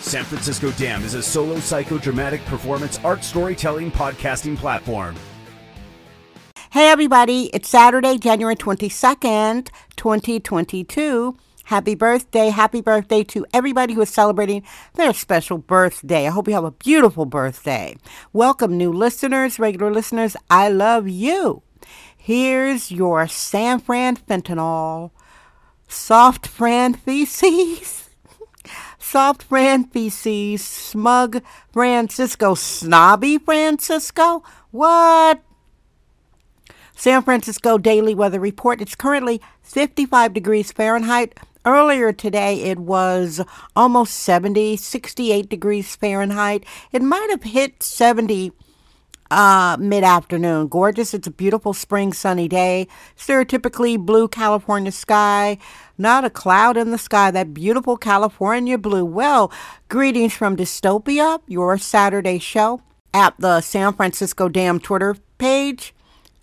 San Francisco Dam is a solo psychodramatic performance art storytelling podcasting platform. Hey, everybody, it's Saturday, January 22nd, 2022. Happy birthday. Happy birthday to everybody who is celebrating their special birthday. I hope you have a beautiful birthday. Welcome, new listeners, regular listeners. I love you. Here's your San Fran fentanyl, soft Fran feces, soft feces, smug Francisco, snobby Francisco. What? San Francisco Daily Weather Report. It's currently 55 degrees Fahrenheit. Earlier today, it was almost 70, 68 degrees Fahrenheit. It might have hit 70 uh, mid afternoon. Gorgeous. It's a beautiful spring sunny day. Stereotypically blue California sky. Not a cloud in the sky. That beautiful California blue. Well, greetings from Dystopia, your Saturday show at the San Francisco Dam Twitter page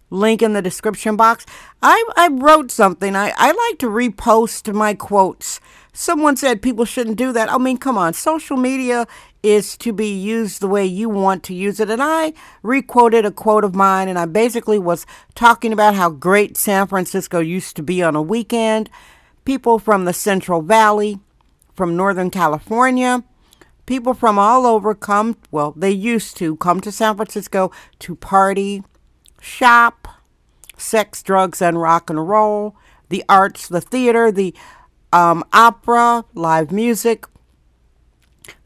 link in the description box. I, I wrote something. I, I like to repost my quotes. Someone said people shouldn't do that. I mean, come on. Social media is to be used the way you want to use it. And I requoted a quote of mine, and I basically was talking about how great San Francisco used to be on a weekend. People from the Central Valley, from Northern California, people from all over come, well, they used to come to San Francisco to party shop, sex, drugs, and rock and roll, the arts, the theater, the um, opera, live music,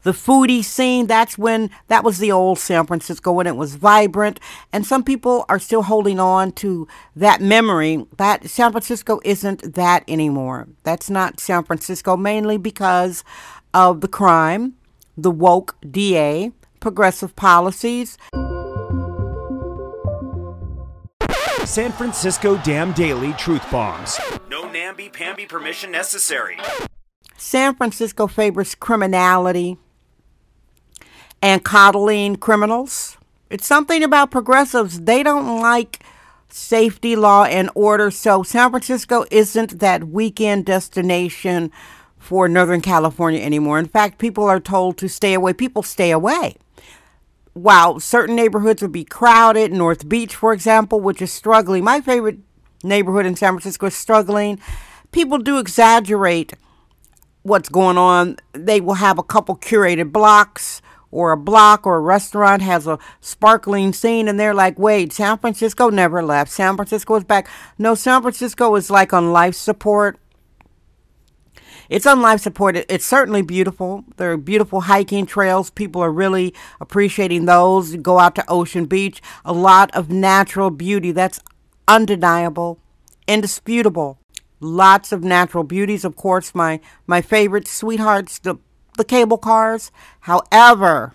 the foodie scene. That's when that was the old San Francisco when it was vibrant. And some people are still holding on to that memory that San Francisco isn't that anymore. That's not San Francisco, mainly because of the crime, the woke DA, progressive policies. San Francisco Dam Daily Truth Bombs. Namby-pamby permission necessary. San Francisco favors criminality and coddling criminals. It's something about progressives. They don't like safety, law, and order. So San Francisco isn't that weekend destination for Northern California anymore. In fact, people are told to stay away. People stay away. While certain neighborhoods would be crowded, North Beach, for example, which is struggling. My favorite neighborhood in San Francisco is struggling. People do exaggerate what's going on. They will have a couple curated blocks or a block or a restaurant has a sparkling scene and they're like, wait, San Francisco never left. San Francisco is back. No, San Francisco is like on life support. It's on life support. It's certainly beautiful. There are beautiful hiking trails. People are really appreciating those. Go out to Ocean Beach. A lot of natural beauty. That's undeniable, indisputable. Lots of natural beauties. Of course, my, my favorite sweethearts, the, the cable cars. However,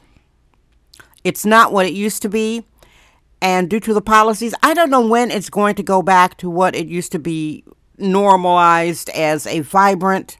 it's not what it used to be. And due to the policies, I don't know when it's going to go back to what it used to be normalized as a vibrant,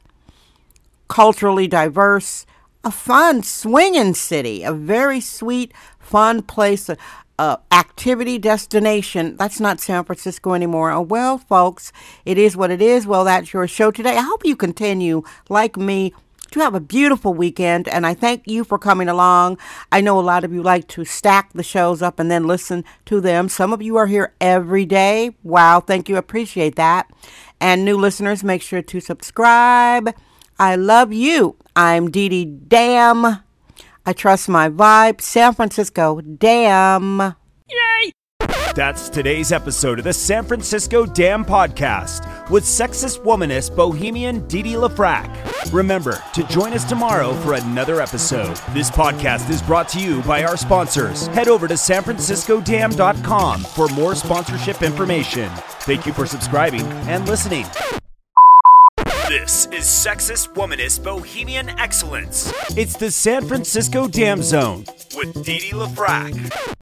culturally diverse, a fun, swinging city, a very sweet, fun place, a, a activity destination. That's not San Francisco anymore. Oh, well, folks, it is what it is. Well, that's your show today. I hope you continue, like me, to have a beautiful weekend, and I thank you for coming along. I know a lot of you like to stack the shows up and then listen to them. Some of you are here every day. Wow, thank you. Appreciate that. And new listeners, make sure to subscribe. I love you. I'm Dee Dee Dam. I trust my vibe. San Francisco, damn. Yay! That's today's episode of the San Francisco Dam Podcast with sexist womanist bohemian Didi LaFrac. Remember to join us tomorrow for another episode. This podcast is brought to you by our sponsors. Head over to sanfranciscodam.com for more sponsorship information. Thank you for subscribing and listening. This is sexist, womanist, bohemian excellence. It's the San Francisco Dam Zone with Dee Dee LaFrac.